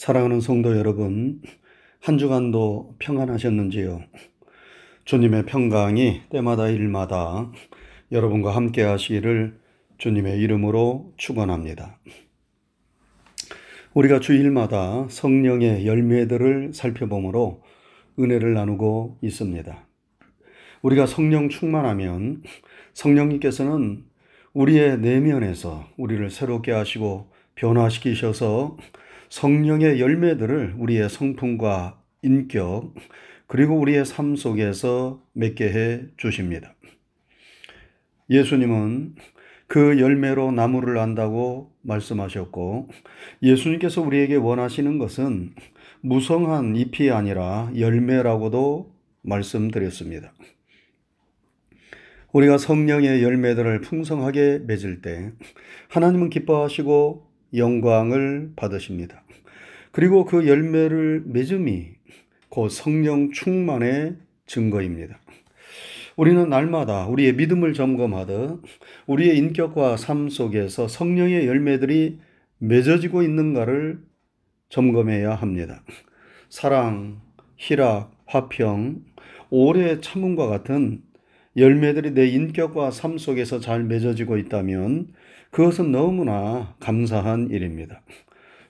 사랑하는 성도 여러분, 한 주간도 평안하셨는지요? 주님의 평강이 때마다 일마다 여러분과 함께 하시기를 주님의 이름으로 축원합니다. 우리가 주일마다 성령의 열매들을 살펴보므로 은혜를 나누고 있습니다. 우리가 성령 충만하면 성령님께서는 우리의 내면에서 우리를 새롭게 하시고 변화시키셔서 성령의 열매들을 우리의 성품과 인격, 그리고 우리의 삶 속에서 맺게 해 주십니다. 예수님은 그 열매로 나무를 안다고 말씀하셨고, 예수님께서 우리에게 원하시는 것은 무성한 잎이 아니라 열매라고도 말씀드렸습니다. 우리가 성령의 열매들을 풍성하게 맺을 때 하나님은 기뻐하시고 영광을 받으십니다. 그리고 그 열매를 맺음이 곧 성령 충만의 증거입니다. 우리는 날마다 우리의 믿음을 점검하듯 우리의 인격과 삶 속에서 성령의 열매들이 맺어지고 있는가를 점검해야 합니다. 사랑, 희락, 화평, 오래 참음과 같은 열매들이 내 인격과 삶 속에서 잘 맺어지고 있다면 그것은 너무나 감사한 일입니다.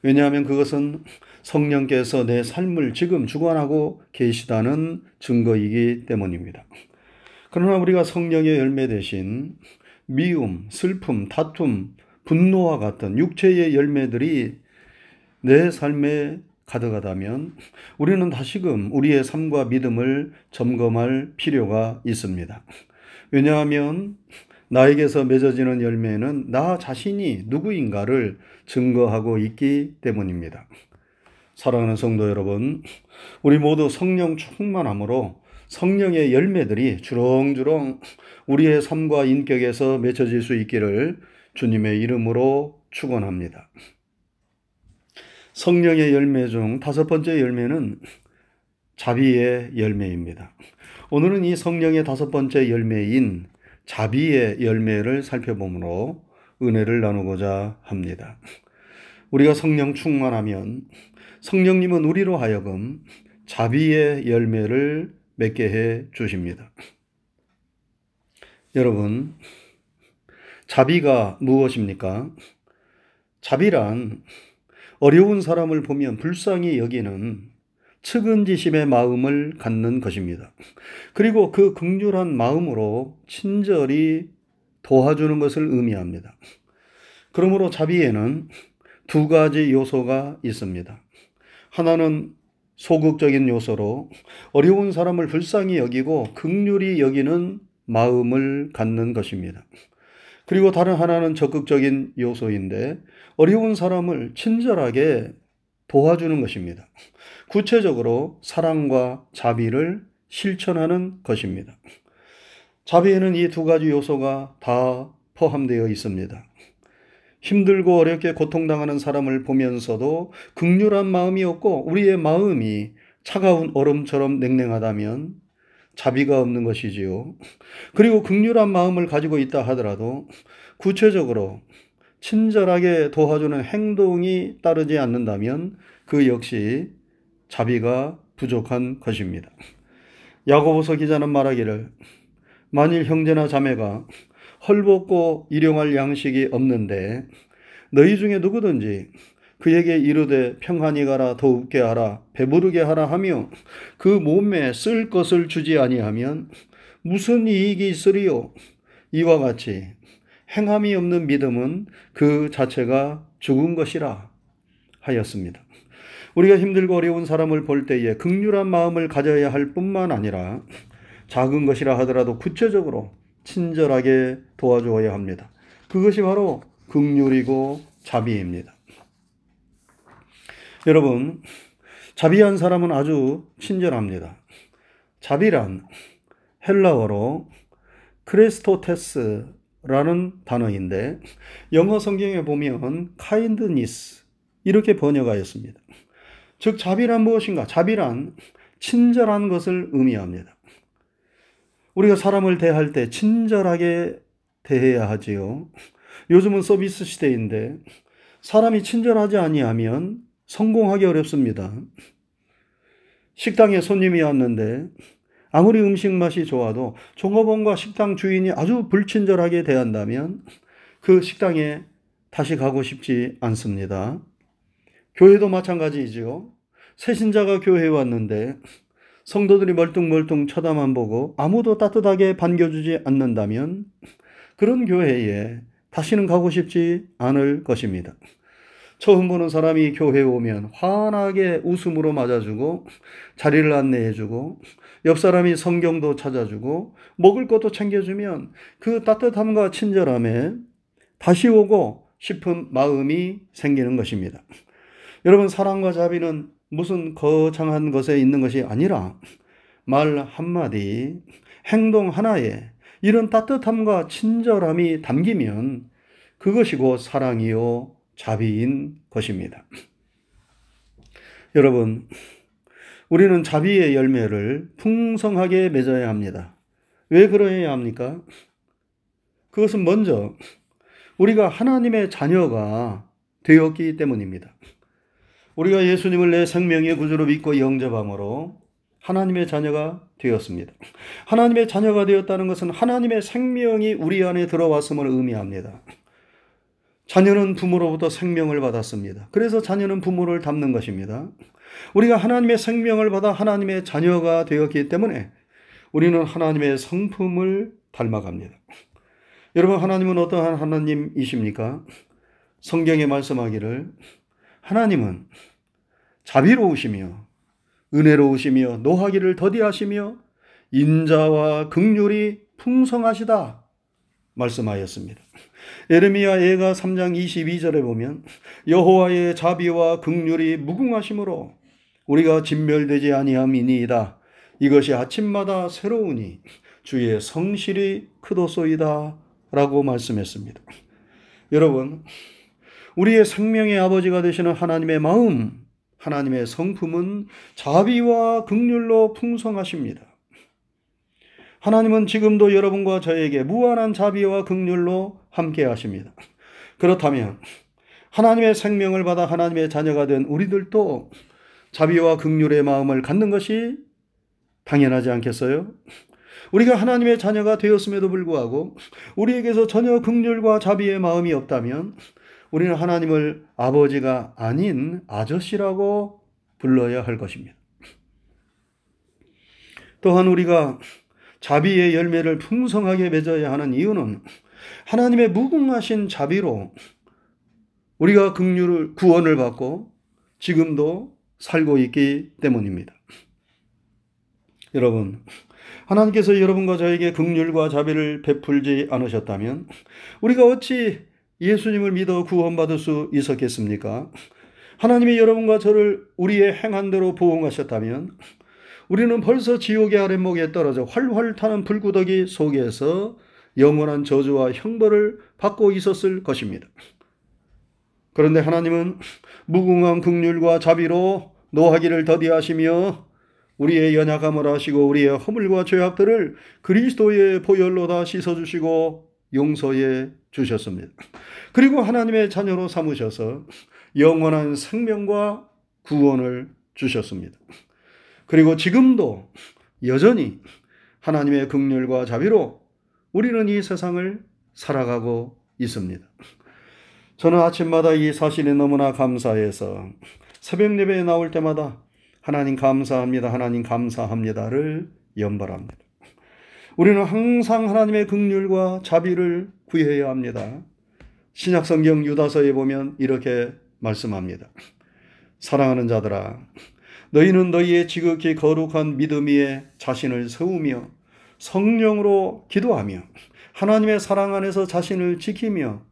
왜냐하면 그것은 성령께서 내 삶을 지금 주관하고 계시다는 증거이기 때문입니다. 그러나 우리가 성령의 열매 대신 미움, 슬픔, 다툼, 분노와 같은 육체의 열매들이 내 삶에 가득하다면 우리는 다시금 우리의 삶과 믿음을 점검할 필요가 있습니다. 왜냐하면 나에게서 맺어지는 열매는 나 자신이 누구인가를 증거하고 있기 때문입니다. 사랑하는 성도 여러분, 우리 모두 성령 충만함으로 성령의 열매들이 주렁주렁 우리의 삶과 인격에서 맺혀질 수 있기를 주님의 이름으로 축원합니다. 성령의 열매 중 다섯 번째 열매는 자비의 열매입니다. 오늘은 이 성령의 다섯 번째 열매인 자비의 열매를 살펴보므로 은혜를 나누고자 합니다. 우리가 성령 충만하면 성령님은 우리로 하여금 자비의 열매를 맺게 해 주십니다. 여러분, 자비가 무엇입니까? 자비란 어려운 사람을 보면 불쌍히 여기는 측은지심의 마음을 갖는 것입니다. 그리고 그 극률한 마음으로 친절히 도와주는 것을 의미합니다. 그러므로 자비에는 두 가지 요소가 있습니다. 하나는 소극적인 요소로 어려운 사람을 불쌍히 여기고 극률이 여기는 마음을 갖는 것입니다. 그리고 다른 하나는 적극적인 요소인데 어려운 사람을 친절하게 도와주는 것입니다. 구체적으로 사랑과 자비를 실천하는 것입니다. 자비에는 이 두 가지 요소가 다 포함되어 있습니다. 힘들고 어렵게 고통당하는 사람을 보면서도 극률한 마음이 없고 우리의 마음이 차가운 얼음처럼 냉랭하다면 자비가 없는 것이지요. 그리고 극률한 마음을 가지고 있다 하더라도 구체적으로 친절하게 도와주는 행동이 따르지 않는다면 그 역시 자비가 부족한 것입니다. 야고보서 기자는 말하기를 만일 형제나 자매가 헐벗고 일용할 양식이 없는데 너희 중에 누구든지 그에게 이르되 평안히 가라 더웁게 하라 배부르게 하라 하며 그 몸에 쓸 것을 주지 아니하면 무슨 이익이 있으리요 이와 같이 행함이 없는 믿음은 그 자체가 죽은 것이라 하였습니다. 우리가 힘들고 어려운 사람을 볼 때에 극률한 마음을 가져야 할 뿐만 아니라 작은 것이라 하더라도 구체적으로 친절하게 도와주어야 합니다. 그것이 바로 극률이고 자비입니다. 여러분, 자비한 사람은 아주 친절합니다. 자비란 헬라어로 크레스토테스 라는 단어인데 영어 성경에 보면 kindness 이렇게 번역하였습니다. 즉 자비란 무엇인가? 자비란 친절한 것을 의미합니다. 우리가 사람을 대할 때 친절하게 대해야 하지요. 요즘은 서비스 시대인데 사람이 친절하지 아니하면 성공하기 어렵습니다. 식당에 손님이 왔는데 아무리 음식 맛이 좋아도 종업원과 식당 주인이 아주 불친절하게 대한다면 그 식당에 다시 가고 싶지 않습니다. 교회도 마찬가지이죠. 새신자가 교회에 왔는데 성도들이 멀뚱멀뚱 쳐다만 보고 아무도 따뜻하게 반겨주지 않는다면 그런 교회에 다시는 가고 싶지 않을 것입니다. 처음 보는 사람이 교회에 오면 환하게 웃음으로 맞아주고 자리를 안내해주고 옆 사람이 성경도 찾아주고 먹을 것도 챙겨주면 그 따뜻함과 친절함에 다시 오고 싶은 마음이 생기는 것입니다. 여러분, 사랑과 자비는 무슨 거창한 것에 있는 것이 아니라 말 한마디, 행동 하나에 이런 따뜻함과 친절함이 담기면 그것이 곧 사랑이요, 자비인 것입니다. 여러분, 우리는 자비의 열매를 풍성하게 맺어야 합니다. 왜 그러해야 합니까? 그것은 먼저 우리가 하나님의 자녀가 되었기 때문입니다. 우리가 예수님을 내 생명의 구주로 믿고 영접함으로 하나님의 자녀가 되었습니다. 하나님의 자녀가 되었다는 것은 하나님의 생명이 우리 안에 들어왔음을 의미합니다. 자녀는 부모로부터 생명을 받았습니다. 그래서 자녀는 부모를 닮는 것입니다. 우리가 하나님의 생명을 받아 하나님의 자녀가 되었기 때문에 우리는 하나님의 성품을 닮아갑니다. 여러분, 하나님은 어떠한 하나님이십니까? 성경에 말씀하기를 하나님은 자비로우시며 은혜로우시며 노하기를 더디하시며 인자와 극률이 풍성하시다 말씀하였습니다. 에르미야 예가 3장 22절에 보면 여호와의 자비와 극률이 무궁하심으로 우리가 진멸되지 아니함이니이다. 이것이 아침마다 새로우니 주의 성실이 크도소이다. 라고 말씀했습니다. 여러분, 우리의 생명의 아버지가 되시는 하나님의 마음, 하나님의 성품은 자비와 극률로 풍성하십니다. 하나님은 지금도 여러분과 저에게 무한한 자비와 극률로 함께 하십니다. 그렇다면 하나님의 생명을 받아 하나님의 자녀가 된 우리들도 자비와 극률의 마음을 갖는 것이 당연하지 않겠어요? 우리가 하나님의 자녀가 되었음에도 불구하고 우리에게서 전혀 극률과 자비의 마음이 없다면 우리는 하나님을 아버지가 아닌 아저씨라고 불러야 할 것입니다. 또한 우리가 자비의 열매를 풍성하게 맺어야 하는 이유는 하나님의 무궁하신 자비로 우리가 긍휼을 구원을 받고 지금도 살고 있기 때문입니다. 여러분, 하나님께서 여러분과 저에게 긍휼과 자비를 베풀지 않으셨다면 우리가 어찌 예수님을 믿어 구원받을 수 있었겠습니까? 하나님이 여러분과 저를 우리의 행한 대로 보응하셨다면 우리는 벌써 지옥의 아랫목에 떨어져 활활 타는 불구더기 속에서 영원한 저주와 형벌을 받고 있었을 것입니다. 그런데 하나님은 무궁한 극률과 자비로 노하기를 더디하시며 우리의 연약함을 하시고 우리의 허물과 죄악들을 그리스도의 보혈로 다 씻어주시고 용서해 주셨습니다. 그리고 하나님의 자녀로 삼으셔서 영원한 생명과 구원을 주셨습니다. 그리고 지금도 여전히 하나님의 극률과 자비로 우리는 이 세상을 살아가고 있습니다. 저는 아침마다 이 사실에 너무나 감사해서 새벽 예배에 나올 때마다 하나님 감사합니다. 하나님 감사합니다를 연발합니다. 우리는 항상 하나님의 극률과 자비를 구해야 합니다. 신약 성경 유다서에 보면 이렇게 말씀합니다. 사랑하는 자들아 너희는 너희의 지극히 거룩한 믿음 위에 자신을 세우며 성령으로 기도하며 하나님의 사랑 안에서 자신을 지키며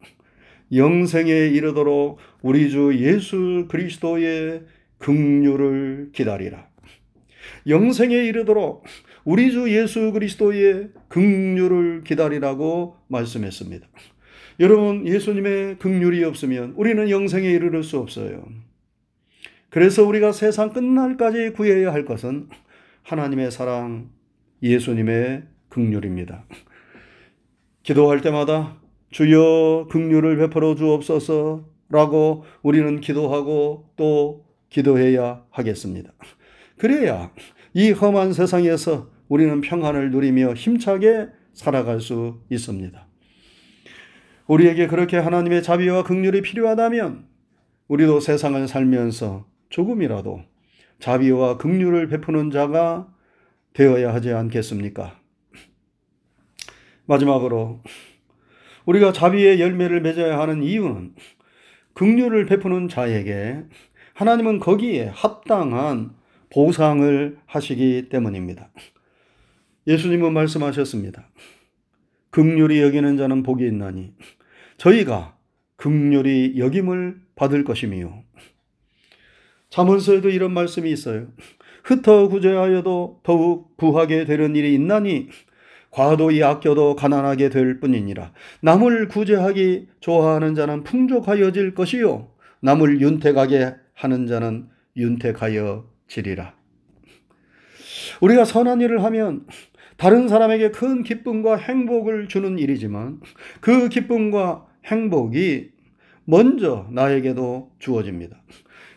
영생에 이르도록 우리 주 예수 그리스도의 긍휼을 기다리라. 영생에 이르도록 우리 주 예수 그리스도의 긍휼을 기다리라고 말씀했습니다. 여러분, 예수님의 긍휼이 없으면 우리는 영생에 이르를 수 없어요. 그래서 우리가 세상 끝날까지 구해야 할 것은 하나님의 사랑, 예수님의 긍휼입니다. 기도할 때마다 주여 긍휼을 베풀어 주옵소서라고 우리는 기도하고 또 기도해야 하겠습니다. 그래야 이 험한 세상에서 우리는 평안을 누리며 힘차게 살아갈 수 있습니다. 우리에게 그렇게 하나님의 자비와 긍휼이 필요하다면 우리도 세상을 살면서 조금이라도 자비와 긍휼을 베푸는 자가 되어야 하지 않겠습니까? 마지막으로 우리가 자비의 열매를 맺어야 하는 이유는 긍휼을 베푸는 자에게 하나님은 거기에 합당한 보상을 하시기 때문입니다. 예수님은 말씀하셨습니다. 극률이 여기는 자는 복이 있나니 저희가 극률이 여김을 받을 것이미요. 잠언서에도 이런 말씀이 있어요. 흩어 구제하여도 더욱 부하게 되는 일이 있나니 과도히 아껴도 가난하게 될 뿐이니라. 남을 구제하기 좋아하는 자는 풍족하여질 것이요. 남을 윤택하게 하는 자는 윤택하여 지리라. 우리가 선한 일을 하면 다른 사람에게 큰 기쁨과 행복을 주는 일이지만 그 기쁨과 행복이 먼저 나에게도 주어집니다.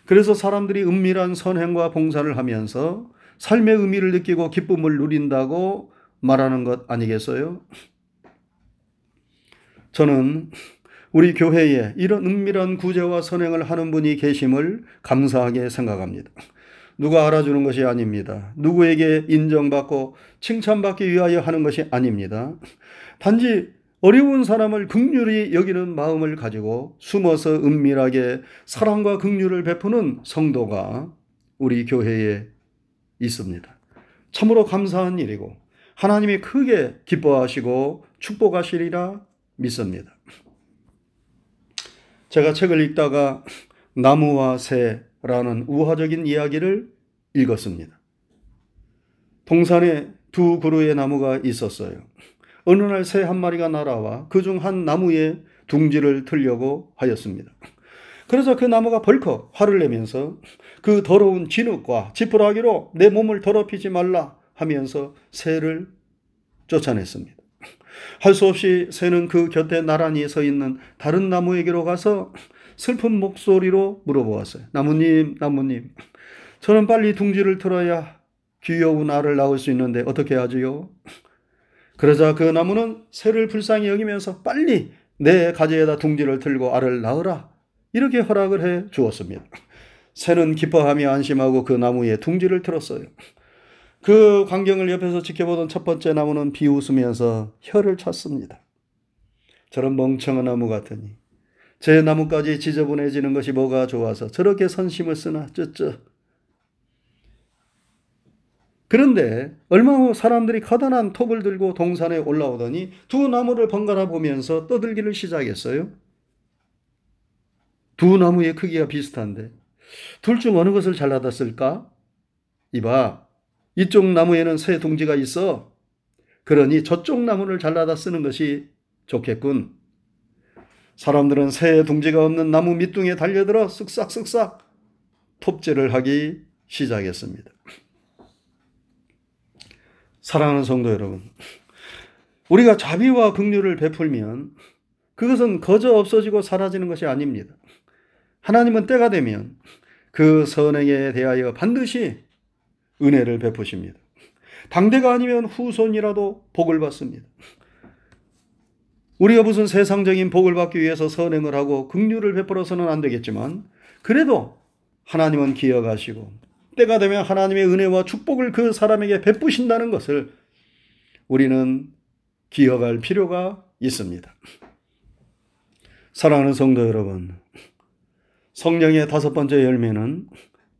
그래서 사람들이 은밀한 선행과 봉사를 하면서 삶의 의미를 느끼고 기쁨을 누린다고 말하는 것 아니겠어요? 저는 우리 교회에 이런 은밀한 구제와 선행을 하는 분이 계심을 감사하게 생각합니다. 누가 알아주는 것이 아닙니다. 누구에게 인정받고 칭찬받기 위하여 하는 것이 아닙니다. 단지 어려운 사람을 극률이 여기는 마음을 가지고 숨어서 은밀하게 사랑과 극률을 베푸는 성도가 우리 교회에 있습니다. 참으로 감사한 일이고 하나님이 크게 기뻐하시고 축복하시리라 믿습니다. 제가 책을 읽다가 나무와 새라는 우화적인 이야기를 읽었습니다. 동산에 두 그루의 나무가 있었어요. 어느 날 새 한 마리가 날아와 그 중 한 나무에 둥지를 틀려고 하였습니다. 그래서 그 나무가 벌컥 화를 내면서 그 더러운 진흙과 지푸라기로 내 몸을 더럽히지 말라 하면서 새를 쫓아냈습니다. 할 수 없이 새는 그 곁에 나란히 서 있는 다른 나무에게로 가서 슬픈 목소리로 물어보았어요. 나무님, 나무님, 저는 빨리 둥지를 틀어야 귀여운 알을 낳을 수 있는데 어떻게 하지요? 그러자 그 나무는 새를 불쌍히 여기면서 빨리 내 가지에다 둥지를 틀고 알을 낳으라. 이렇게 허락을 해 주었습니다. 새는 기뻐하며 안심하고 그 나무에 둥지를 틀었어요. 그 광경을 옆에서 지켜보던 첫 번째 나무는 비웃으면서 혀를 찼습니다. 저런 멍청한 나무 같으니 제 나무까지 지저분해지는 것이 뭐가 좋아서 저렇게 선심을 쓰나 쩌쩌. 그런데 얼마 후 사람들이 커다란 톱을 들고 동산에 올라오더니 두 나무를 번갈아 보면서 떠들기를 시작했어요. 두 나무의 크기가 비슷한데 둘 중 어느 것을 잘라다 쓸까? 이봐, 이쪽 나무에는 새 둥지가 있어. 그러니 저쪽 나무를 잘라다 쓰는 것이 좋겠군. 사람들은 새 둥지가 없는 나무 밑둥에 달려들어 쓱싹쓱싹 톱질을 하기 시작했습니다. 사랑하는 성도 여러분, 우리가 자비와 긍휼을 베풀면 그것은 거저 없어지고 사라지는 것이 아닙니다. 하나님은 때가 되면 그 선행에 대하여 반드시 은혜를 베푸십니다. 당대가 아니면 후손이라도 복을 받습니다. 우리가 무슨 세상적인 복을 받기 위해서 선행을 하고 긍휼을 베풀어서는 안 되겠지만 그래도 하나님은 기억하시고 때가 되면 하나님의 은혜와 축복을 그 사람에게 베푸신다는 것을 우리는 기억할 필요가 있습니다. 사랑하는 성도 여러분, 성령의 다섯 번째 열매는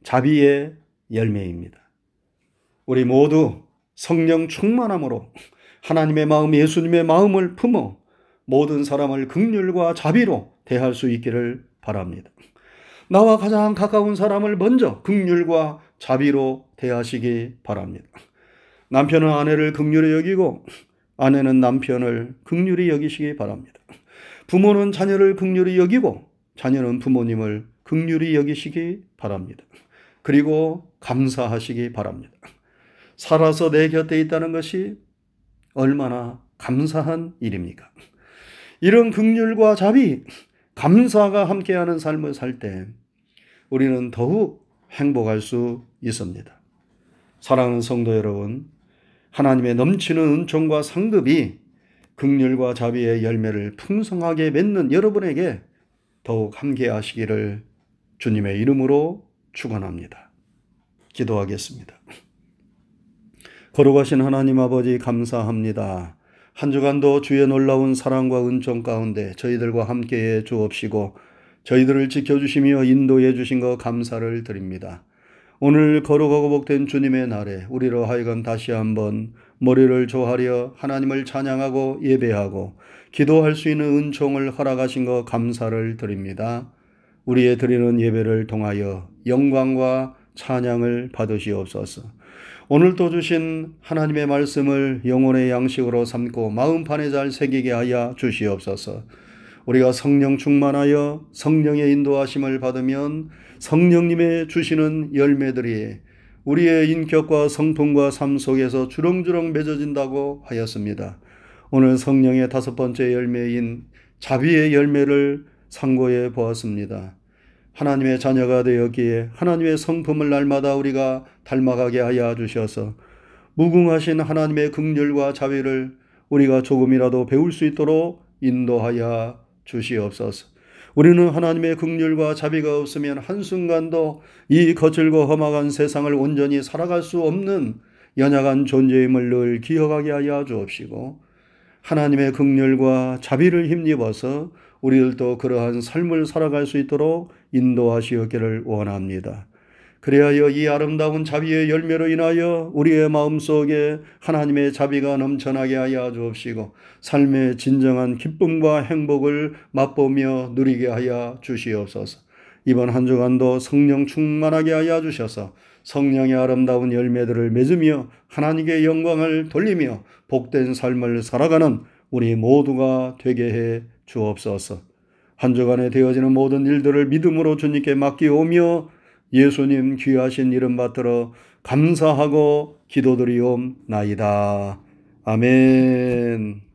자비의 열매입니다. 우리 모두 성령 충만함으로 하나님의 마음, 예수님의 마음을 품어 모든 사람을 극률과 자비로 대할 수 있기를 바랍니다. 나와 가장 가까운 사람을 먼저 극률과 자비로 대하시기 바랍니다. 남편은 아내를 극률히 여기고 아내는 남편을 극률히 여기시기 바랍니다. 부모는 자녀를 극률히 여기고 자녀는 부모님을 극률히 여기시기 바랍니다. 그리고 감사하시기 바랍니다. 살아서 내 곁에 있다는 것이 얼마나 감사한 일입니까? 이런 극률과 자비, 감사가 함께하는 삶을 살 때 우리는 더욱 행복할 수 있습니다. 사랑하는 성도 여러분, 하나님의 넘치는 은총과 상급이 극률과 자비의 열매를 풍성하게 맺는 여러분에게 더욱 함께 하시기를 주님의 이름으로 축원합니다. 기도하겠습니다. 거룩하신 하나님 아버지 감사합니다. 한 주간도 주의 놀라운 사랑과 은총 가운데 저희들과 함께해 주옵시고 저희들을 지켜주시며 인도해 주신 것 감사를 드립니다. 오늘 거룩하고 복된 주님의 날에 우리로 하여금 다시 한번 머리를 조하려 하나님을 찬양하고 예배하고 기도할 수 있는 은총을 허락하신 것 감사를 드립니다. 우리의 드리는 예배를 통하여 영광과 찬양을 받으시옵소서. 오늘 또 주신 하나님의 말씀을 영혼의 양식으로 삼고 마음판에 잘 새기게 하여 주시옵소서. 우리가 성령 충만하여 성령의 인도하심을 받으면 성령님의 주시는 열매들이 우리의 인격과 성품과 삶 속에서 주렁주렁 맺어진다고 하였습니다. 오늘 성령의 다섯 번째 열매인 자비의 열매를 상고해 보았습니다. 하나님의 자녀가 되었기에 하나님의 성품을 날마다 우리가 닮아가게 하여 주셔서 무궁하신 하나님의 긍휼과 자비를 우리가 조금이라도 배울 수 있도록 인도하여 주시옵소서. 우리는 하나님의 긍휼과 자비가 없으면 한순간도 이 거칠고 험악한 세상을 온전히 살아갈 수 없는 연약한 존재임을 늘 기억하게 하여 주옵시고 하나님의 긍휼과 자비를 힘입어서 우리들도 그러한 삶을 살아갈 수 있도록 인도하시었기를 원합니다. 그리하여 이 아름다운 자비의 열매로 인하여 우리의 마음속에 하나님의 자비가 넘쳐나게 하여 주옵시고 삶의 진정한 기쁨과 행복을 맛보며 누리게 하여 주시옵소서. 이번 한 주간도 성령 충만하게 하여 주셔서 성령의 아름다운 열매들을 맺으며 하나님께 영광을 돌리며 복된 삶을 살아가는 우리 모두가 되게 해 주옵소서. 한 주간에 되어지는 모든 일들을 믿음으로 주님께 맡기오며 예수님 귀하신 이름 받들어 감사하고 기도드리옵나이다. 아멘.